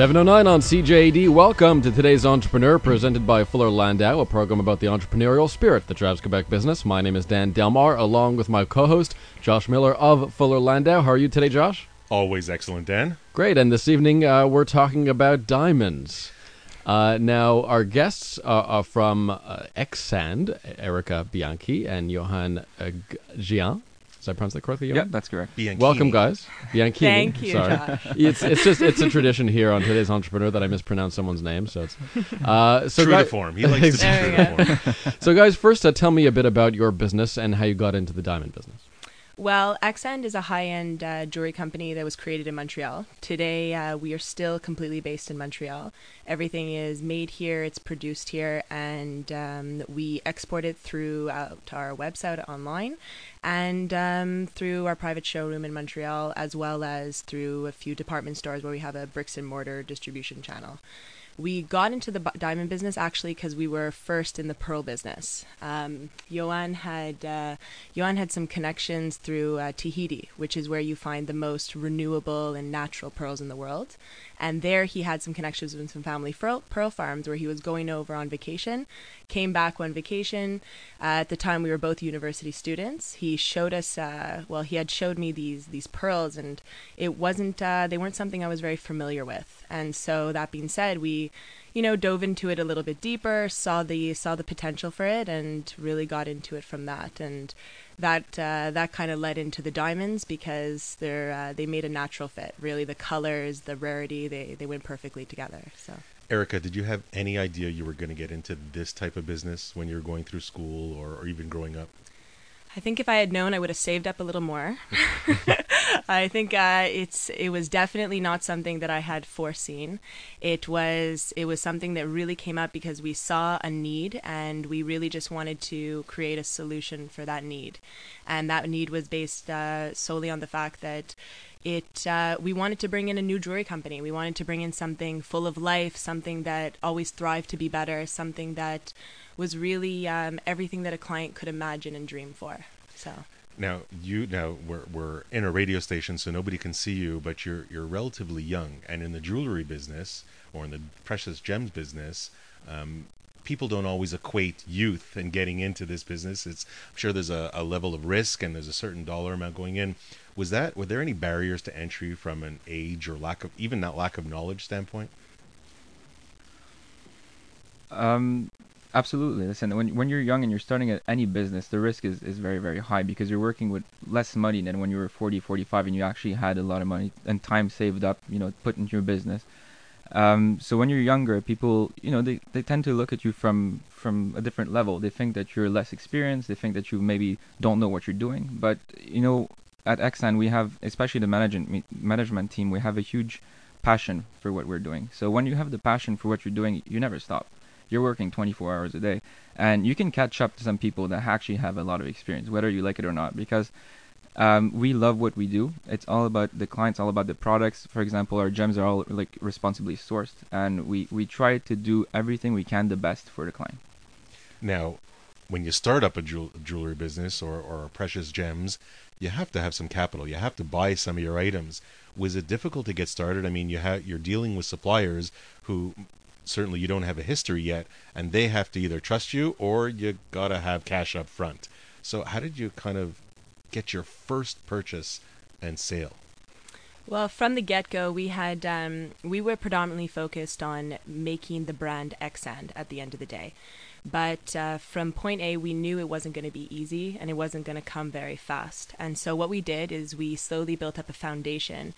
709 on CJAD. Welcome to today's Entrepreneur, presented by Fuller Landau, a program about the entrepreneurial spirit that drives Quebec business. My name is Dan Delmar, along with my co host, Josh Miller of Fuller Landau. How are you today, Josh? Always excellent, Dan. Great. And this evening, uh, we're talking about diamonds. Uh, now, our guests are, are from uh, Ecksand, Erica Bianchi and Yoan uh, Gehant. Did I pronounce that correctly? Yeah, that's correct. Bianchini. Welcome, guys. Bianchini. Thank you, Sorry. Josh. It's it's just it's a tradition here on today's entrepreneur that I mispronounce someone's name. So it's uh, so True guy- to form. He likes to be There true we to form. so guys, first uh, tell me a bit about your business and how you got into the diamond business. Well, Ecksand is a high-end uh, jewelry company that was created in Montreal. Today, uh, we are still completely based in Montreal. Everything is made here, it's produced here, and um, we export it through our website online and um, through our private showroom in Montreal, as well as through a few department stores where we have a bricks and mortar distribution channel. We got into the diamond business actually because we were first in the pearl business. Um, Yoan had uh, Yoan had some connections through uh, Tahiti, which is where you find the most renewable and natural pearls in the world. And there he had some connections with some family pearl, pearl farms where he was going over on vacation. Came back one vacation. Uh, at the time, we were both university students. He showed us, uh, well, he had showed me these these pearls, and it wasn't uh, they weren't something I was very familiar with. And so that being said, we, you know, dove into it a little bit deeper, saw the saw the potential for it, and really got into it from that. And that uh, that kind of led into the diamonds because they're uh, they made a natural fit. Really, the colors, the rarity, they they went perfectly together. So. Erica, did you have any idea you were going to get into this type of business when you were going through school or, or even growing up? I think if I had known, I would have saved up a little more. I think uh, it's it was definitely not something that I had foreseen. It was it was something that really came up because we saw a need and we really just wanted to create a solution for that need, and that need was based uh, solely on the fact that it uh, we wanted to bring in a new jewelry company. We wanted to bring in something full of life, something that always thrived to be better, something that was really um, everything that a client could imagine and dream for. So Now you now we're, we're in a radio station, so nobody can see you, but you're you're relatively young, and in the jewelry business or in the precious gems business, um, people don't always equate youth and getting into this business. It's I'm sure there's a, a level of risk and there's a certain dollar amount going in. Was that were there any barriers to entry from an age or lack of even that lack of knowledge standpoint? Um, absolutely. Listen, when when you're young and you're starting any business, the risk is, is very very high because you're working with less money than when you were 40, 45, and you actually had a lot of money and time saved up, you know, put into your business. Um, so when you're younger, people, you know, they, they tend to look at you from from a different level. They think that you're less experienced. They think that you maybe don't know what you're doing. But you know, at Ecksand, we have, especially the management management team, we have a huge passion for what we're doing. So when you have the passion for what you're doing, you never stop. You're working 24 hours a day, and you can catch up to some people that actually have a lot of experience, whether you like it or not, because um, we love what we do. It's all about the clients, all about the products. For example, our gems are all like responsibly sourced, and we we try to do everything we can the best for the client. Now, when you start up a jewel- jewelry business or, or precious gems, you have to have some capital. You have to buy some of your items. Was it difficult to get started? I mean, you have you're dealing with suppliers who certainly you don't have a history yet, and they have to either trust you or you gotta have cash up front. So, how did you kind of get your first purchase and sale? Well, from the get go, we had um, we were predominantly focused on making the brand Ecksand at the end of the day. But uh, from point A, we knew it wasn't going to be easy and it wasn't going to come very fast. And so what we did is we slowly built up a foundation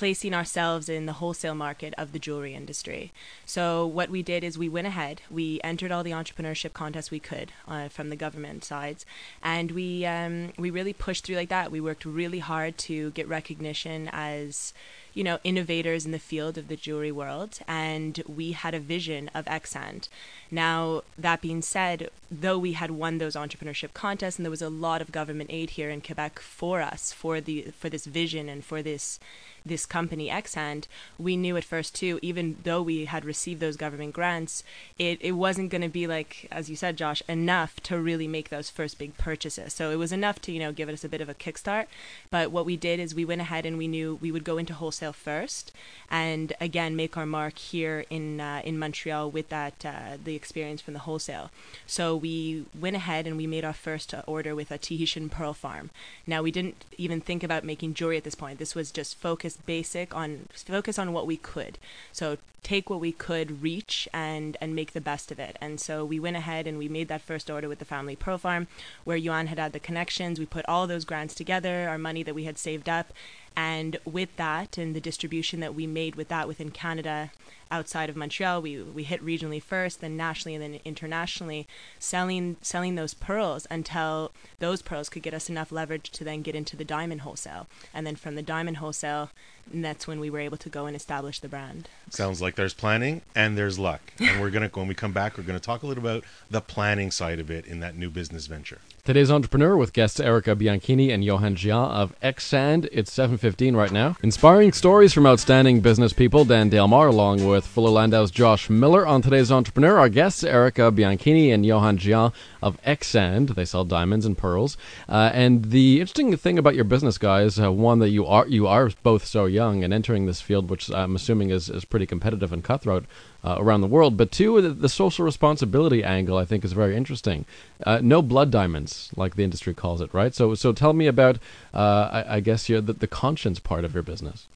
placing ourselves in the wholesale market of the jewelry industry. So what we did is we went ahead, we entered all the entrepreneurship contests we could uh, from the government sides, and we um, we really pushed through like that. We worked really hard to get recognition as you know innovators in the field of the jewelry world, and we had a vision of Ecksand. Now that being said, though we had won those entrepreneurship contests, and there was a lot of government aid here in Quebec for us for the for this vision and for this this company Ecksand, we knew at first too, even though we had received those government grants, it, it wasn't going to be like, as you said, Josh, enough to really make those first big purchases. So it was enough to, you know, give us a bit of a kickstart. But what we did is we went ahead and we knew we would go into wholesale first, and again make our mark here in uh, in Montreal with that uh, the experience from the wholesale. So we went ahead and we made our first order with a Tahitian pearl farm. Now we didn't even think about making jewelry at this point. This was just focused basic on focus on what we could. So take what we could reach and and make the best of it. And so we went ahead and we made that first order with the family pearl farm, where Yoan had had the connections. We put all those grants together, our money that we had saved up, and with that and the distribution that we made with that within Canada outside of Montreal. We we hit regionally first, then nationally, and then internationally, selling selling those pearls until those pearls could get us enough leverage to then get into the diamond wholesale, and then from the diamond wholesale, that's when we were able to go and establish the brand. Sounds like there's planning and there's luck. And we're gonna when we come back, we're gonna talk a little about the planning side of it in that new business venture. Today's entrepreneur with guests Erica Bianchini and Yoan Gehant of Ecksand. It's 7:15 right now. Inspiring stories from outstanding business people. Dan Delmar, along with Fuller Landau's Josh Miller. On today's entrepreneur, our guests Erica Bianchini and Yoan Gehant of Ecksand. They sell diamonds and pearls. Uh, and the interesting thing about your business, guys, uh, one that you are you are both so young and entering this field, which I'm assuming is is pretty competitive and cutthroat uh, around the world. But two, the, the, social responsibility angle I think is very interesting. Uh, no blood diamonds, like the industry calls it, right? So, so tell me about, uh, I, I, guess, your, the, the conscience part of your business.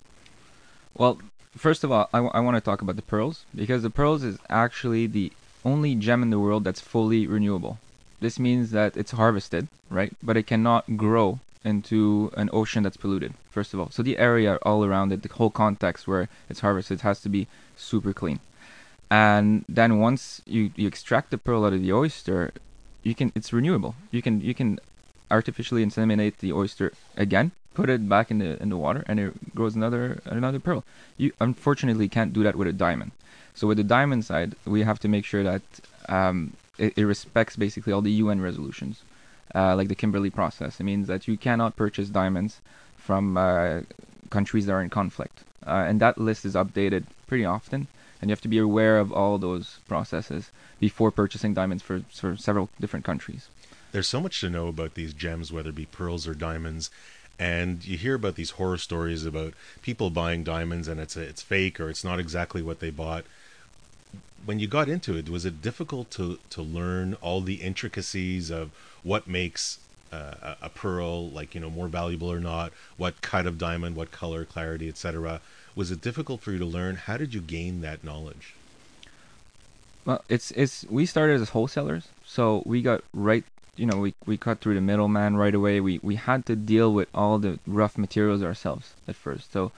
Well, first of all, I, w- I want to talk about the pearls because the pearls is actually the only gem in the world that's fully renewable. This means that it's harvested, right? But it cannot grow into an ocean that's polluted, first of all. So the area all around it, the whole context where it's harvested has to be super clean and then once you, you extract the pearl out of the oyster you can it's renewable. You can you can artificially inseminate the oyster again put it back in the in the water and it grows another another pearl. You unfortunately can't do that with a diamond. So with the diamond side we have to make sure that um, it, it, respects basically all the UN resolutions uh, like the Kimberley process. It means that you cannot purchase diamonds from uh, countries that are in conflict. Uh, and that list is updated pretty often and you have to be aware of all those processes before purchasing diamonds for, for several different countries. There's so much to know about these gems, whether it be pearls or diamonds, and you hear about these horror stories about people buying diamonds and it's a, it's fake or it's not exactly what they bought. When you got into it, was it difficult to to learn all the intricacies of what makes uh, a pearl like you know more valuable or not, what kind of diamond, what color, clarity, etc. Was it difficult for you to learn? How did you gain that knowledge? Well, it's it's we started as wholesalers, so we got right. You know, we we cut through the middleman right away. We we had to deal with all the rough materials ourselves at first. So,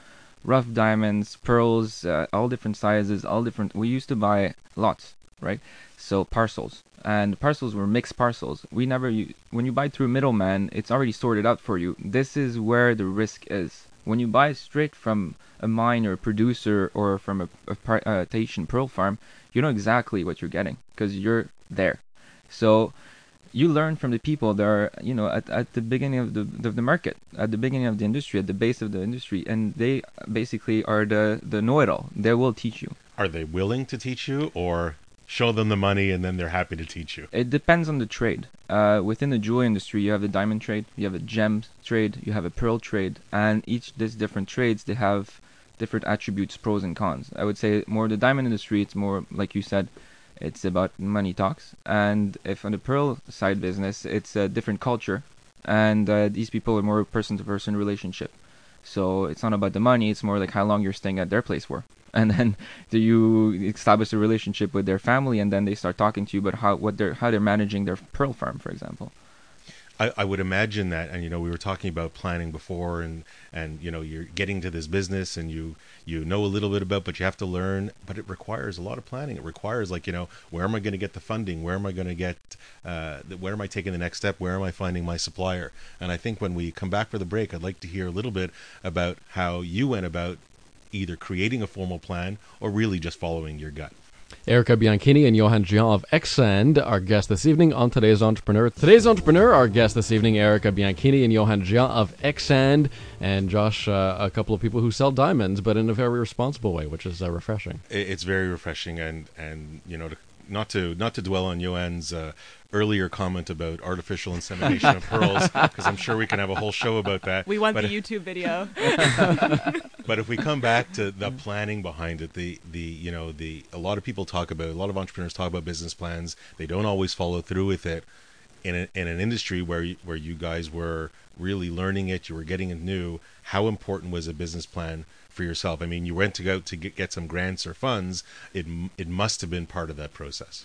rough diamonds, pearls, uh, all different sizes, all different. We used to buy lots, right? So parcels, and parcels were mixed parcels. We never, when you buy through middleman, it's already sorted out for you. This is where the risk is. When you buy straight from a mine or a producer or from a, a, Tahitian pearl farm, you know exactly what you're getting because you're there. So you learn from the people that are, you know, at, at the beginning of the, of the market, at the beginning of the industry, at the base of the industry, and they basically are the, the know-it-all. They will teach you. Are they willing to teach you, or show them the money and then they're happy to teach you? It depends on the trade. Uh, within the jewelry industry, you have the diamond trade, you have a gem trade, you have a pearl trade, and each these different trades they have different attributes, pros and cons. I would say more the diamond industry, it's more like you said, it's about money talks, and if on the pearl side business, it's a different culture, and uh, these people are more person-to-person relationship. So it's not about the money; it's more like how long you're staying at their place for and then do you establish a relationship with their family and then they start talking to you about how what they're how they're managing their pearl farm for example? I, I would imagine that and you know we were talking about planning before and and you know you're getting to this business and you you know a little bit about but you have to learn but it requires a lot of planning. It requires like you know where am i going to get the funding? Where am i going to get uh, where am i taking the next step? Where am i finding my supplier? And i think when we come back for the break i'd like to hear a little bit about how you went about either creating a formal plan or really just following your gut. Erica Bianchini and Yoan Gehant of Ecksand, our guest this evening on Today's Entrepreneur. Today's Entrepreneur, our guest this evening, Erica Bianchini and Yoan Gehant of Ecksand, and Josh, uh, a couple of people who sell diamonds, but in a very responsible way, which is uh, refreshing. It's very refreshing, and and you know to not to not to dwell on Yoan's uh, earlier comment about artificial insemination of pearls, because I'm sure we can have a whole show about that. We want but, the YouTube video. but if we come back to the planning behind it, the the you know the a lot of people talk about a lot of entrepreneurs talk about business plans. They don't always follow through with it. In, a, in an industry where you, where you guys were really learning it, you were getting it new. How important was a business plan for yourself? I mean, you went to go to get, get some grants or funds. It it must have been part of that process.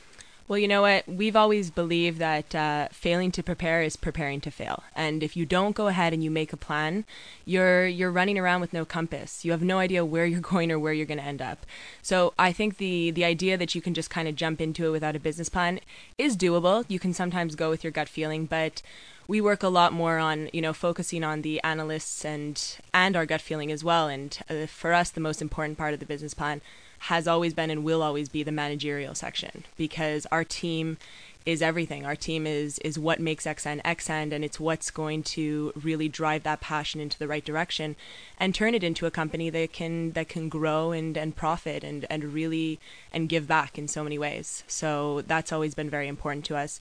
Well, you know what? We've always believed that uh, failing to prepare is preparing to fail. And if you don't go ahead and you make a plan, you're you're running around with no compass. You have no idea where you're going or where you're going to end up. So I think the the idea that you can just kind of jump into it without a business plan is doable. You can sometimes go with your gut feeling, but we work a lot more on you know focusing on the analysts and and our gut feeling as well. And uh, for us, the most important part of the business plan has always been and will always be the managerial section because our team is everything. Our team is is what makes Ecksand Ecksand, and it's what's going to really drive that passion into the right direction, and turn it into a company that can that can grow and and profit and and really and give back in so many ways. So that's always been very important to us.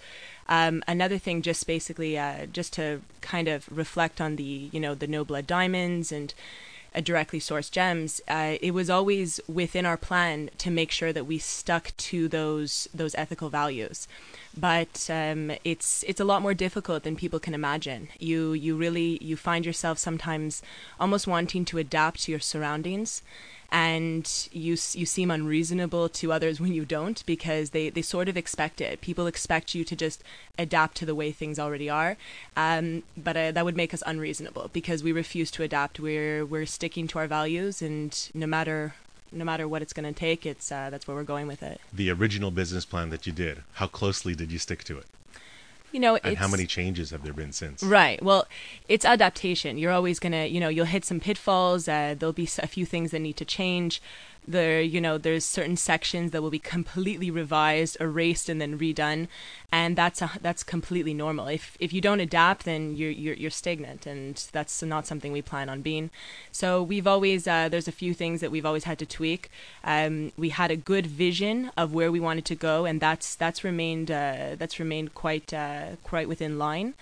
Um, another thing, just basically, uh, just to kind of reflect on the you know the no blood diamonds and directly sourced gems, uh, it was always within our plan to make sure that we stuck to those those ethical values. But um, it's it's a lot more difficult than people can imagine. You you really you find yourself sometimes almost wanting to adapt to your surroundings, and you you seem unreasonable to others when you don't because they, they sort of expect it. People expect you to just adapt to the way things already are, um, but uh, that would make us unreasonable because we refuse to adapt. We're we're sticking to our values, and no matter no matter what it's going to take, it's uh, that's where we're going with it. The original business plan that you did, how closely did you stick to it? You know, and how many changes have there been since? Right. Well, it's adaptation. You're always gonna, you know, you'll hit some pitfalls. Uh, there'll be a few things that need to change there you know there's certain sections that will be completely revised erased and then redone and that's a, that's completely normal. If if you don't adapt then you're, you're you're stagnant and that's not something we plan on being. So we've always uh, there's a few things that we've always had to tweak. Um, we had a good vision of where we wanted to go and that's that's remained uh, that's remained quite uh, quite within line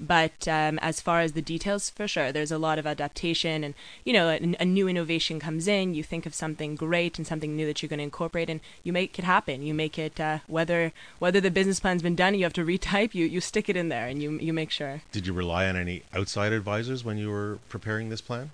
but um, as far as the details, for sure, there's a lot of adaptation, and you know, a, a, new innovation comes in. You think of something great and something new that you're going to incorporate, and you make it happen. You make it uh, whether whether the business plan's been done, you have to retype. You you stick it in there, and you you make sure. Did you rely on any outside advisors when you were preparing this plan?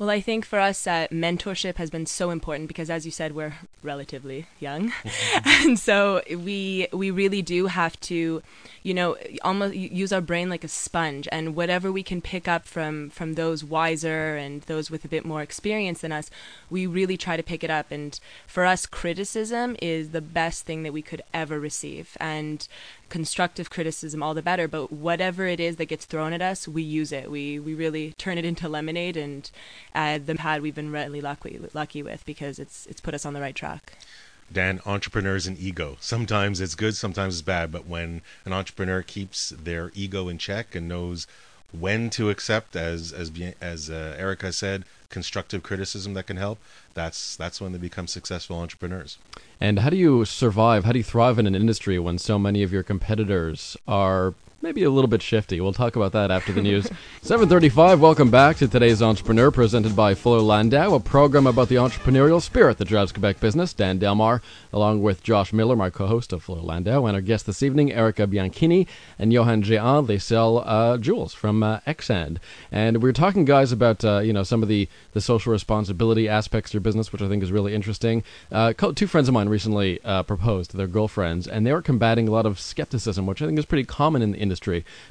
Well, I think for us, uh, mentorship has been so important because, as you said, we're relatively young, and so we we really do have to, you know, almost use our brain like a sponge, and whatever we can pick up from from those wiser and those with a bit more experience than us, we really try to pick it up. And for us, criticism is the best thing that we could ever receive, and constructive criticism, all the better. But whatever it is that gets thrown at us, we use it. We we really turn it into lemonade, and uh, the pad we've been really lucky lucky with because it's it's put us on the right track. Dan, entrepreneurs and ego. Sometimes it's good, sometimes it's bad. But when an entrepreneur keeps their ego in check and knows when to accept, as as as uh, Erica said, constructive criticism that can help, that's that's when they become successful entrepreneurs. And how do you survive? How do you thrive in an industry when so many of your competitors are maybe a little bit shifty. We'll talk about that after the news. 735, welcome back to today's Entrepreneur, presented by Fuller Landau, a program about the entrepreneurial spirit that drives Quebec business. Dan Delmar, along with Josh Miller, my co-host of Fuller Landau, and our guest this evening, Erica Bianchini and Yoan Gehant. They sell uh, jewels from uh, Ecksand. And we are talking, guys, about uh, you know some of the, the social responsibility aspects of your business, which I think is really interesting. Uh, two friends of mine recently uh, proposed to their girlfriends, and they were combating a lot of skepticism, which I think is pretty common in the.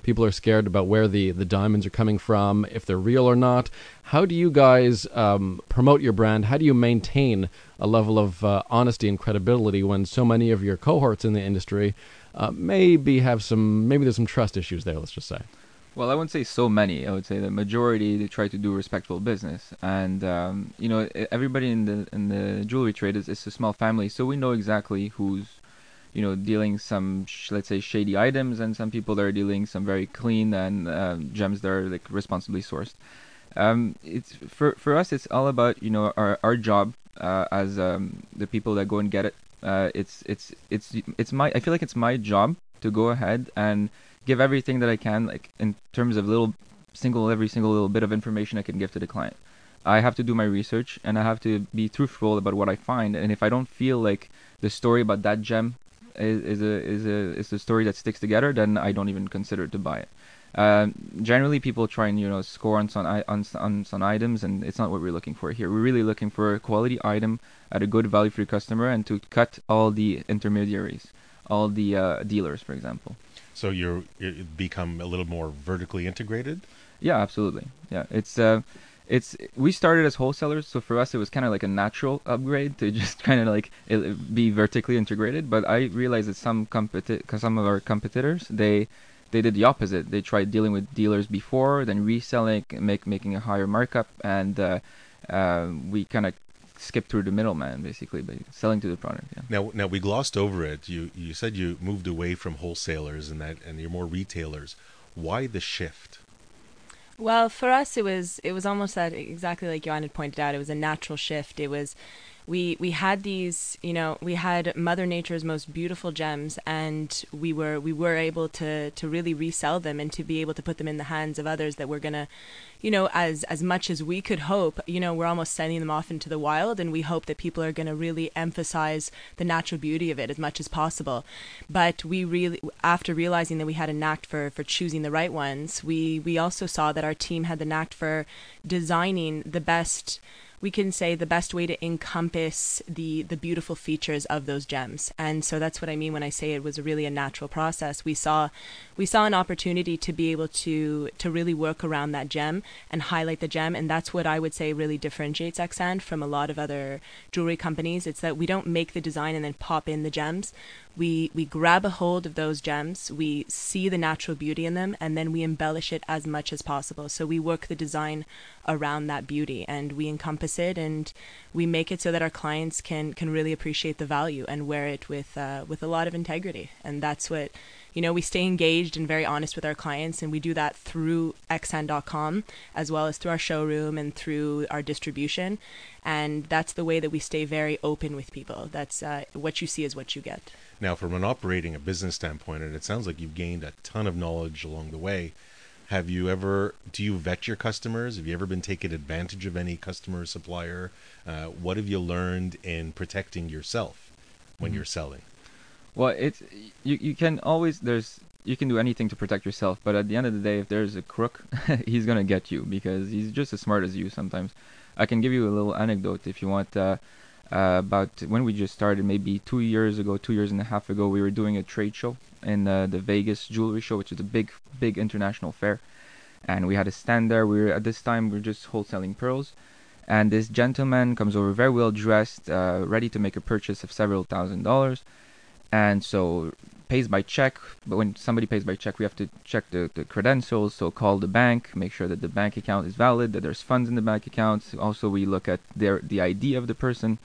People are scared about where the, the diamonds are coming from, if they're real or not. How do you guys um, promote your brand? How do you maintain a level of uh, honesty and credibility when so many of your cohorts in the industry uh, maybe have some, maybe there's some trust issues there, let's just say? Well, I wouldn't say so many. I would say the majority they try to do respectful business, and um, you know everybody in the in the jewelry trade is, is a small family, so we know exactly who's you know dealing some sh- let's say shady items and some people that are dealing some very clean and uh, gems that are like responsibly sourced um, it's for for us it's all about you know our, our job uh, as um, the people that go and get it Uh, it's it's it's it's my I feel like it's my job to go ahead and give everything that I can, like in terms of little single every single little bit of information I can give to the client. I have to do my research and I have to be truthful about what I find. And if I don't feel like the story about that gem is, is a is a is the story that sticks together, then I don't even consider to buy it. Uh, generally, people try and you know score on some on, on some items, and it's not what we're looking for here. We're really looking for a quality item at a good value for the customer, and to cut all the intermediaries, all the uh, dealers, for example. So you're you become a little more vertically integrated. Yeah, absolutely. Yeah, it's uh, it's we started as wholesalers, so for us it was kind of like a natural upgrade to just kind of like be vertically integrated. But I realized that some competi- some of our competitors they they did the opposite. They tried dealing with dealers before, then reselling, make making a higher markup, and uh, uh, we kind of skipped through the middleman basically by selling to the product. Yeah. Now, now we glossed over it. You you said you moved away from wholesalers and that, and you're more retailers. Why the shift? Well, for us, it was it was almost that exactly like Yoan had pointed out. It was a natural shift. It was we we had these you know we had mother nature's most beautiful gems and we were we were able to to really resell them and to be able to put them in the hands of others that were going to you know as as much as we could hope you know we're almost sending them off into the wild and we hope that people are going to really emphasize the natural beauty of it as much as possible. But we really after realizing that we had a knack for for choosing the right ones we we also saw that our team had the knack for designing the best we can say the best way to encompass the the beautiful features of those gems. And so that's what I mean when I say it was really a natural process. We saw we saw an opportunity to be able to to really work around that gem and highlight the gem and that's what I would say really differentiates Ecksand from a lot of other jewelry companies. It's that we don't make the design and then pop in the gems we we grab a hold of those gems we see the natural beauty in them and then we embellish it as much as possible. So we work the design around that beauty and we encompass it and we make it so that our clients can can really appreciate the value and wear it with uh, with a lot of integrity. And that's what you know we stay engaged and very honest with our clients and we do that through ecksand.com as well as through our showroom and through our distribution and that's the way that we stay very open with people that's uh, what you see is what you get now, from an operating a business standpoint, and it sounds like you've gained a ton of knowledge along the way. Have you ever? Do you vet your customers? Have you ever been taken advantage of any customer supplier? Uh, what have you learned in protecting yourself when mm-hmm. you're selling? Well, it's you. You can always there's you can do anything to protect yourself, but at the end of the day, if there's a crook, he's gonna get you because he's just as smart as you. Sometimes, I can give you a little anecdote if you want. Uh, uh, about when we just started, maybe two years ago, two years and a half ago, we were doing a trade show in uh, the Vegas Jewelry Show, which is a big, big international fair. And we had a stand there. We were at this time we are just wholesaling pearls, and this gentleman comes over very well dressed, uh, ready to make a purchase of several thousand dollars, and so pays by check. But when somebody pays by check, we have to check the, the credentials. So call the bank, make sure that the bank account is valid, that there's funds in the bank account. Also, we look at their the ID of the person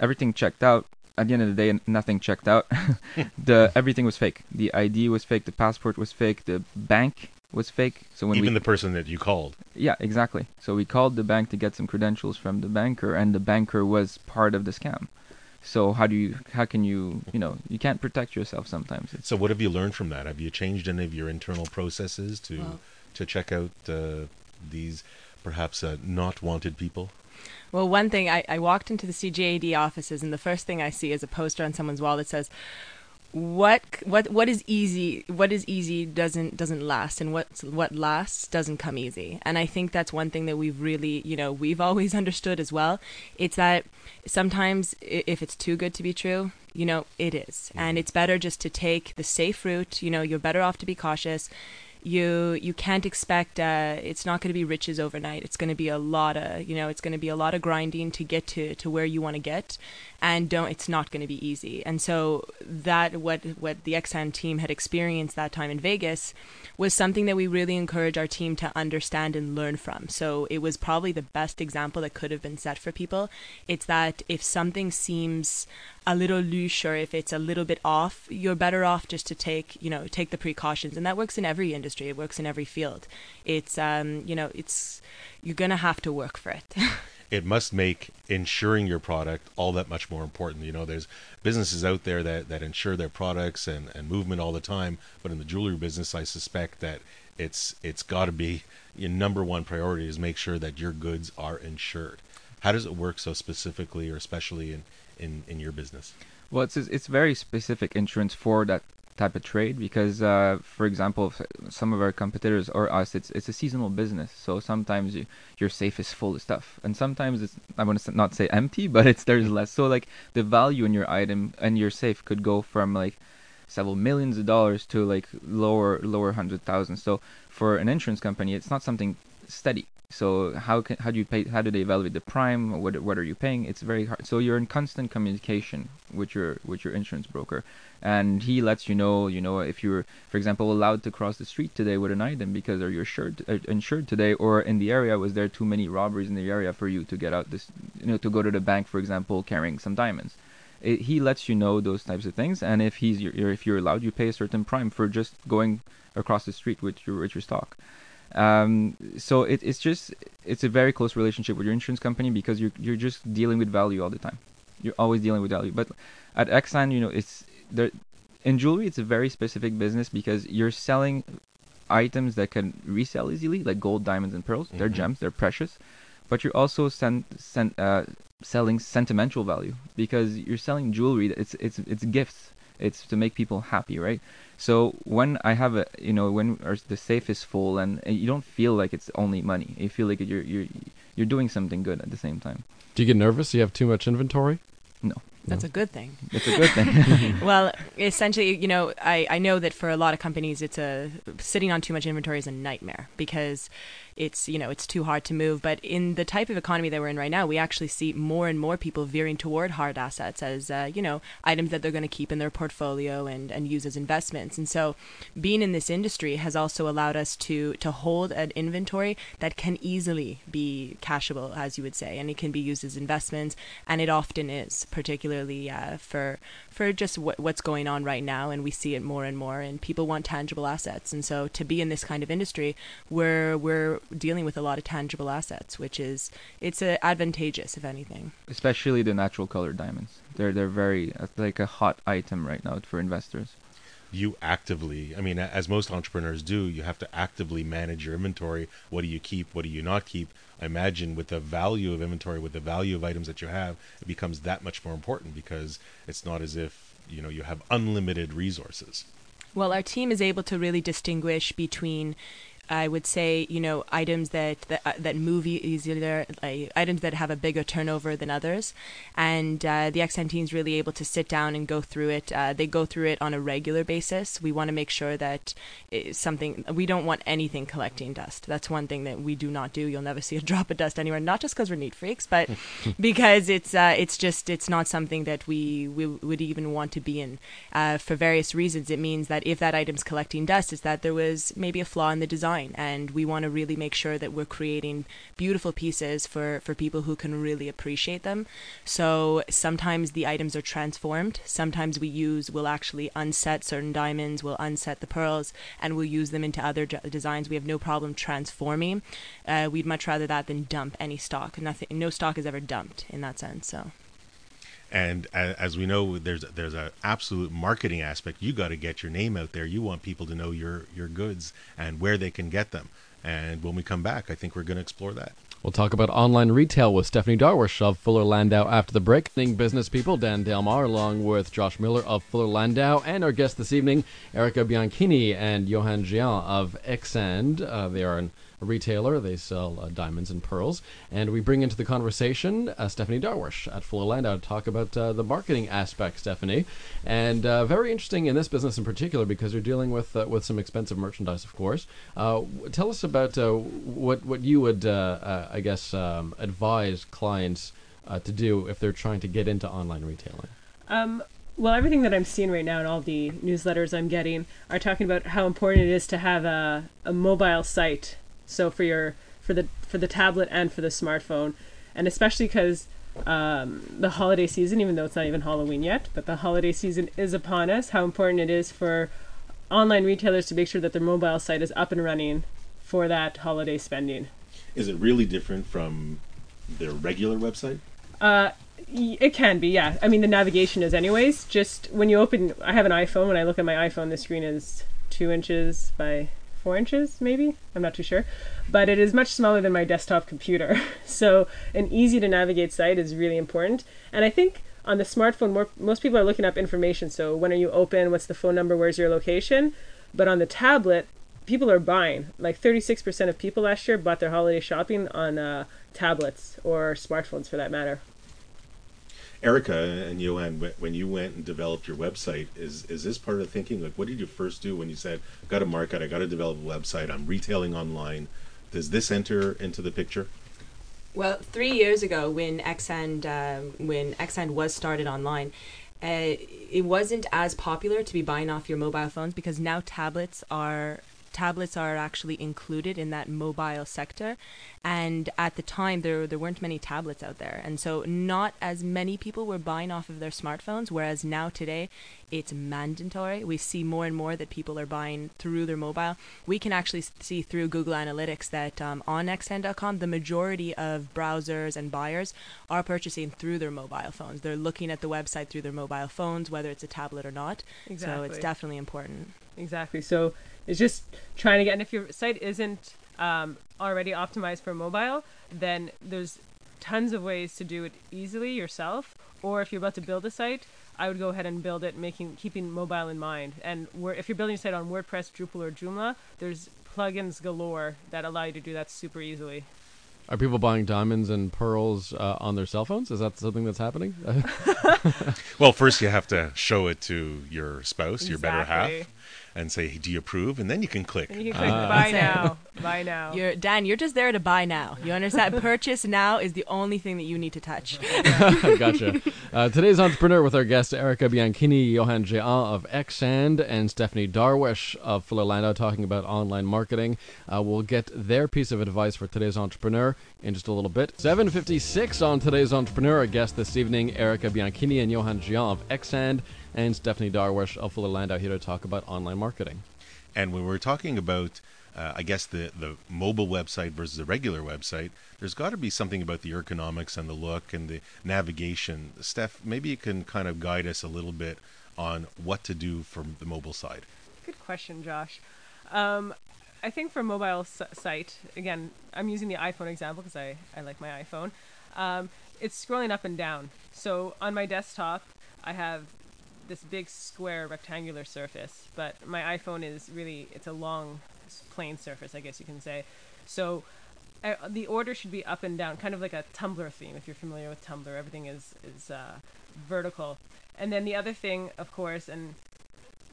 everything checked out. At the end of the day, nothing checked out. the everything was fake. The ID was fake. The passport was fake. The bank was fake. So when even we, the person that you called. Yeah, exactly. So we called the bank to get some credentials from the banker, and the banker was part of the scam. So how do you how can you you know you can't protect yourself sometimes. It's so what have you learned from that? Have you changed any of your internal processes to well, to check out uh, these perhaps uh, not wanted people? Well, one thing I, I walked into the CJAD offices, and the first thing I see is a poster on someone's wall that says, "What what what is easy? What is easy doesn't doesn't last, and what what lasts doesn't come easy." And I think that's one thing that we've really, you know, we've always understood as well. It's that sometimes if it's too good to be true, you know, it is, and mm-hmm. it's better just to take the safe route. You know, you're better off to be cautious you you can't expect uh, it's not going to be riches overnight. It's going to be a lot of you know it's going to be a lot of grinding to get to to where you want to get, and don't it's not going to be easy. And so that what what the Ecksand team had experienced that time in Vegas was something that we really encourage our team to understand and learn from. So it was probably the best example that could have been set for people. It's that if something seems a little loose or if it's a little bit off, you're better off just to take, you know, take the precautions. And that works in every industry. It works in every field. It's, um, you know, it's, you're going to have to work for it. it must make insuring your product all that much more important. You know, there's businesses out there that, that insure their products and, and movement all the time, but in the jewelry business, I suspect that it's it's got to be your number one priority is make sure that your goods are insured. How does it work so specifically or especially in, in, in your business? Well, it's it's very specific insurance for that type of trade because, uh, for example, some of our competitors or us, it's it's a seasonal business. So sometimes you, your safe is full of stuff, and sometimes it's I want to not say empty, but it's there's less. So like the value in your item and your safe could go from like several millions of dollars to like lower lower hundred thousands. So for an insurance company, it's not something steady. So how can how do you pay? How do they evaluate the prime? What what are you paying? It's very hard. So you're in constant communication with your with your insurance broker, and he lets you know. You know if you're, for example, allowed to cross the street today with an item because are you insured uh, insured today, or in the area was there too many robberies in the area for you to get out this, you know, to go to the bank, for example, carrying some diamonds. It, he lets you know those types of things, and if he's your, if you're allowed, you pay a certain prime for just going across the street with your with your stock. Um, so it, it's just it's a very close relationship with your insurance company because you're you're just dealing with value all the time. You're always dealing with value. But at Ecksand, you know, it's there. In jewelry, it's a very specific business because you're selling items that can resell easily, like gold, diamonds, and pearls. Mm-hmm. They're gems. They're precious. But you're also sen- sen- uh, selling sentimental value because you're selling jewelry. It's it's it's gifts. It's to make people happy, right? So when I have a, you know, when the safe is full and, and you don't feel like it's only money, you feel like you're you're you're doing something good at the same time. Do you get nervous? You have too much inventory? No. That's a good thing. It's a good thing. well, essentially, you know, I, I know that for a lot of companies, it's a sitting on too much inventory is a nightmare because it's you know it's too hard to move. But in the type of economy that we're in right now, we actually see more and more people veering toward hard assets as uh, you know items that they're going to keep in their portfolio and and use as investments. And so, being in this industry has also allowed us to to hold an inventory that can easily be cashable, as you would say, and it can be used as investments, and it often is, particularly uh, for for just what, what's going on right now, and we see it more and more. And people want tangible assets, and so to be in this kind of industry, where we're dealing with a lot of tangible assets, which is it's uh, advantageous if anything. Especially the natural colored diamonds. They're they're very uh, like a hot item right now for investors. You actively, I mean, as most entrepreneurs do, you have to actively manage your inventory. What do you keep? What do you not keep? I imagine with the value of inventory, with the value of items that you have, it becomes that much more important because it's not as if you know you have unlimited resources. Well, our team is able to really distinguish between I would say, you know, items that that, uh, that move easier, like items that have a bigger turnover than others, and uh, the Ecksand team is really able to sit down and go through it. Uh, they go through it on a regular basis. We want to make sure that something we don't want anything collecting dust. That's one thing that we do not do. You'll never see a drop of dust anywhere. Not just because we're neat freaks, but because it's uh, it's just it's not something that we we would even want to be in uh, for various reasons. It means that if that item's collecting dust, it's that there was maybe a flaw in the design and we want to really make sure that we're creating beautiful pieces for for people who can really appreciate them. So sometimes the items are transformed. Sometimes we use we'll actually unset certain diamonds we'll unset the pearls and we'll use them into other designs. We have no problem transforming. Uh, we'd much rather that than dump any stock. Nothing no stock is ever dumped in that sense so and as we know, there's there's an absolute marketing aspect. You got to get your name out there. You want people to know your your goods and where they can get them. And when we come back, I think we're going to explore that. We'll talk about online retail with Stephanie Darwish of Fuller Landau after the break. Business people Dan Delmar, along with Josh Miller of Fuller Landau, and our guest this evening, Erica Bianchini and Yoan Gehant of Ecksand. Uh, they are an retailer. They sell uh, diamonds and pearls. And we bring into the conversation uh, Stephanie Darwish at Fuller Landau to talk about uh, the marketing aspect, Stephanie. And uh, very interesting in this business in particular because you're dealing with uh, with some expensive merchandise, of course. Uh, tell us about what, what you would, I guess, um, advise clients to do if they're trying to get into online retailing. Um, well, everything that I'm seeing right now and all the newsletters I'm getting are talking about how important it is to have a, a mobile site so for your for the for the tablet and for the smartphone, and especially because um, the holiday season, even though it's not even Halloween yet, but the holiday season is upon us. How important it is for online retailers to make sure that their mobile site is up and running for that holiday spending. Is it really different from their regular website? Uh, it can be, yeah. I mean, the navigation is anyways. Just when you open, I have an iPhone. When I look at my iPhone, the screen is two inches by four inches, maybe. I'm not too sure, but it is much smaller than my desktop computer. so an easy to navigate site is really important. And I think on the smartphone, more, most people are looking up information. So when are you open? What's the phone number? Where's your location? But on the tablet, people are buying. Like 36% of people last year bought their holiday shopping on uh, tablets or smartphones for that matter. Erica and Yoan, when you went and developed your website, is is this part of thinking? Like, what did you first do when you said, I "Got to market, I got to develop a website, I'm retailing online"? Does this enter into the picture? Well, three years ago, when Ecksand uh, when Ecksand was started online, uh, it wasn't as popular to be buying off your mobile phones because now tablets are tablets are actually included in that mobile sector. And at the time there there weren't many tablets out there. And so not as many people were buying off of their smartphones whereas now today it's mandatory. We see more and more that people are buying through their mobile. We can actually see through google analytics that um, on ecksand.com the majority of browsers and buyers are purchasing through their mobile phones. They're looking at the website through their mobile phones whether it's a tablet or not. So it's definitely important. Exactly. So it's just trying to get, and if your site isn't um, already optimized for mobile, then there's tons of ways to do it easily yourself. Or if you're about to build a site, I would go ahead and build it, making keeping mobile in mind. And where, if you're building a site on WordPress, Drupal, or Joomla, there's plugins galore that allow you to do that super easily. Are people buying diamonds and pearls uh, on their cell phones? Is that something that's happening? Well, first you have to show it to your spouse, your better half, and say, "Do you approve?" And then you can click. You can click Ah. buy now, buy now. you're dan you're just there to buy now you understand purchase now is the only thing that you need to touch gotcha. Uh, today's entrepreneur with our guests Erica Bianchini, Yoan Gehant of Ecksand, and Stephanie Darwish of Fuller Landau talking about online marketing. Uh, we'll get their piece of advice for today's entrepreneur in just a little bit. 7.56 on today's entrepreneur. Our guest this evening, Erica Bianchini and Yoan Gehant of Ecksand, and Stephanie Darwish of Fuller Landau here to talk about online marketing. And when we're talking about, uh, I guess the the mobile website versus the regular website, there's got to be something about the ergonomics and the look and the navigation. Steph, maybe you can kind of guide us a little bit on what to do from the mobile side. Good question, Josh. Um, I think for mobile s- site, again, I'm using the iPhone example because I, I like my iPhone. Um, it's scrolling up and down. So on my desktop, I have this big square rectangular surface, but my iPhone is really, it's a long plane surface, I guess you can say. So uh, the order should be up and down, kind of like a Tumblr theme. If you're familiar with Tumblr, everything is, is uh, vertical. And then the other thing, of course, and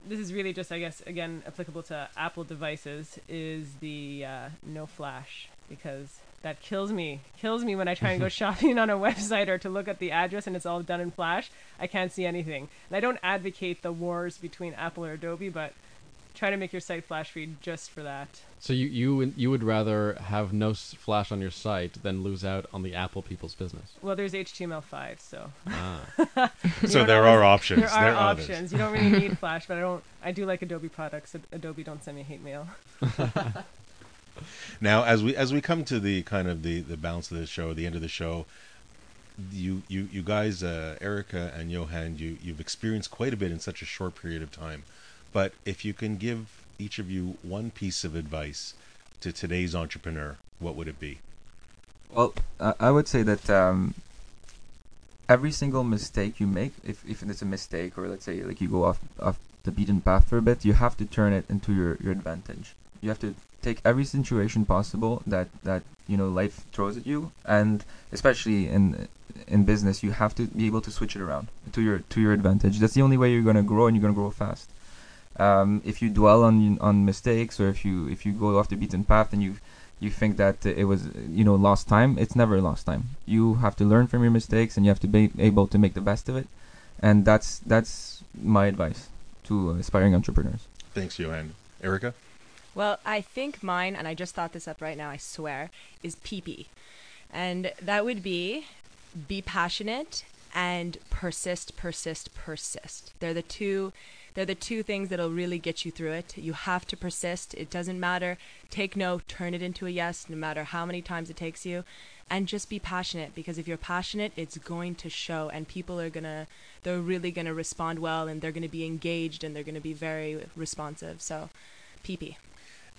this is really just, I guess, again, applicable to Apple devices, is the uh, no flash because that kills me. Kills me when I try and go shopping on a website or to look at the address and it's all done in flash. I can't see anything. And I don't advocate the wars between Apple or Adobe, but try to make your site flash free just for that. So you you would- you would rather have no flash on your site than lose out on the Apple people's business? Well, there's HTML5, so Ah. So there always- are options. there are others. options. You don't really need flash, but I don't. I do like Adobe products. Adobe don't send me hate mail. Now, as we as we come to the kind of the the balance of the show, the end of the show, you you you guys, uh, Erica and Yoan, you you've experienced quite a bit in such a short period of time. But if you can give each of you one piece of advice to today's entrepreneur, what would it be? Well, I would say that um, every single mistake you make, if, if it's a mistake or let's say like you go off off the beaten path for a bit, you have to turn it into your, your advantage. You have to take every situation possible that, that you know life throws at you, and especially in in business, you have to be able to switch it around to your to your advantage. That's the only way you're gonna grow and you're gonna grow fast. Um, if you dwell on on mistakes or if you if you go off the beaten path and you you think that it was you know lost time it's never lost time you have to learn from your mistakes and you have to be able to make the best of it and that's that's my advice to aspiring entrepreneurs Thanks, Yoan. Erica? Well, I think mine, and I just thought this up right now, I swear, is PP. And that would be be passionate and persist, persist, persist. They're the two they're the two things that'll really get you through it. You have to persist. It doesn't matter. Take no, turn it into a yes, no matter how many times it takes you. and just be passionate because if you're passionate, it's going to show, and people are gonna, they're really gonna respond well, and they're gonna be engaged, and they're gonna be very responsive. So, PP.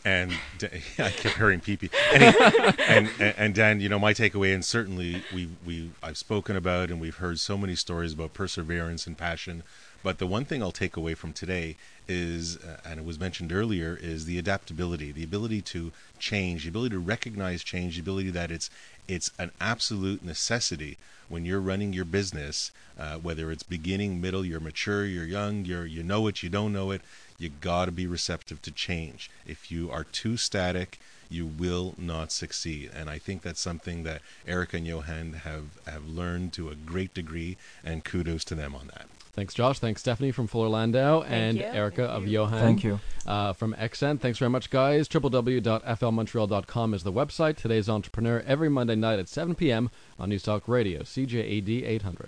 And I kept hearing PP. And, and, and, and Dan, you know, my takeaway, and certainly we we I've spoken about, and we've heard so many stories about perseverance and passion. But the one thing I'll take away from today is, uh, and it was mentioned earlier, is the adaptability, the ability to change, the ability to recognize change, the ability that it's it's an absolute necessity when you're running your business, uh, whether it's beginning, middle, you're mature, you're young, you're you know it, you don't know it you got to be receptive to change. If you are too static, you will not succeed. And I think that's something that Erica and Yoan have, have learned to a great degree, and kudos to them on that. Thanks, Josh. Thanks, Stephanie from Fuller Landau, Thank and you. Erica Thank of you. Yoan. Thank you. Uh, from Ecksand. Thanks very much, guys. www.flmontreal.com is the website. Today's Entrepreneur every Monday night at 7 p.m. on Newstalk Radio, CJAD 800.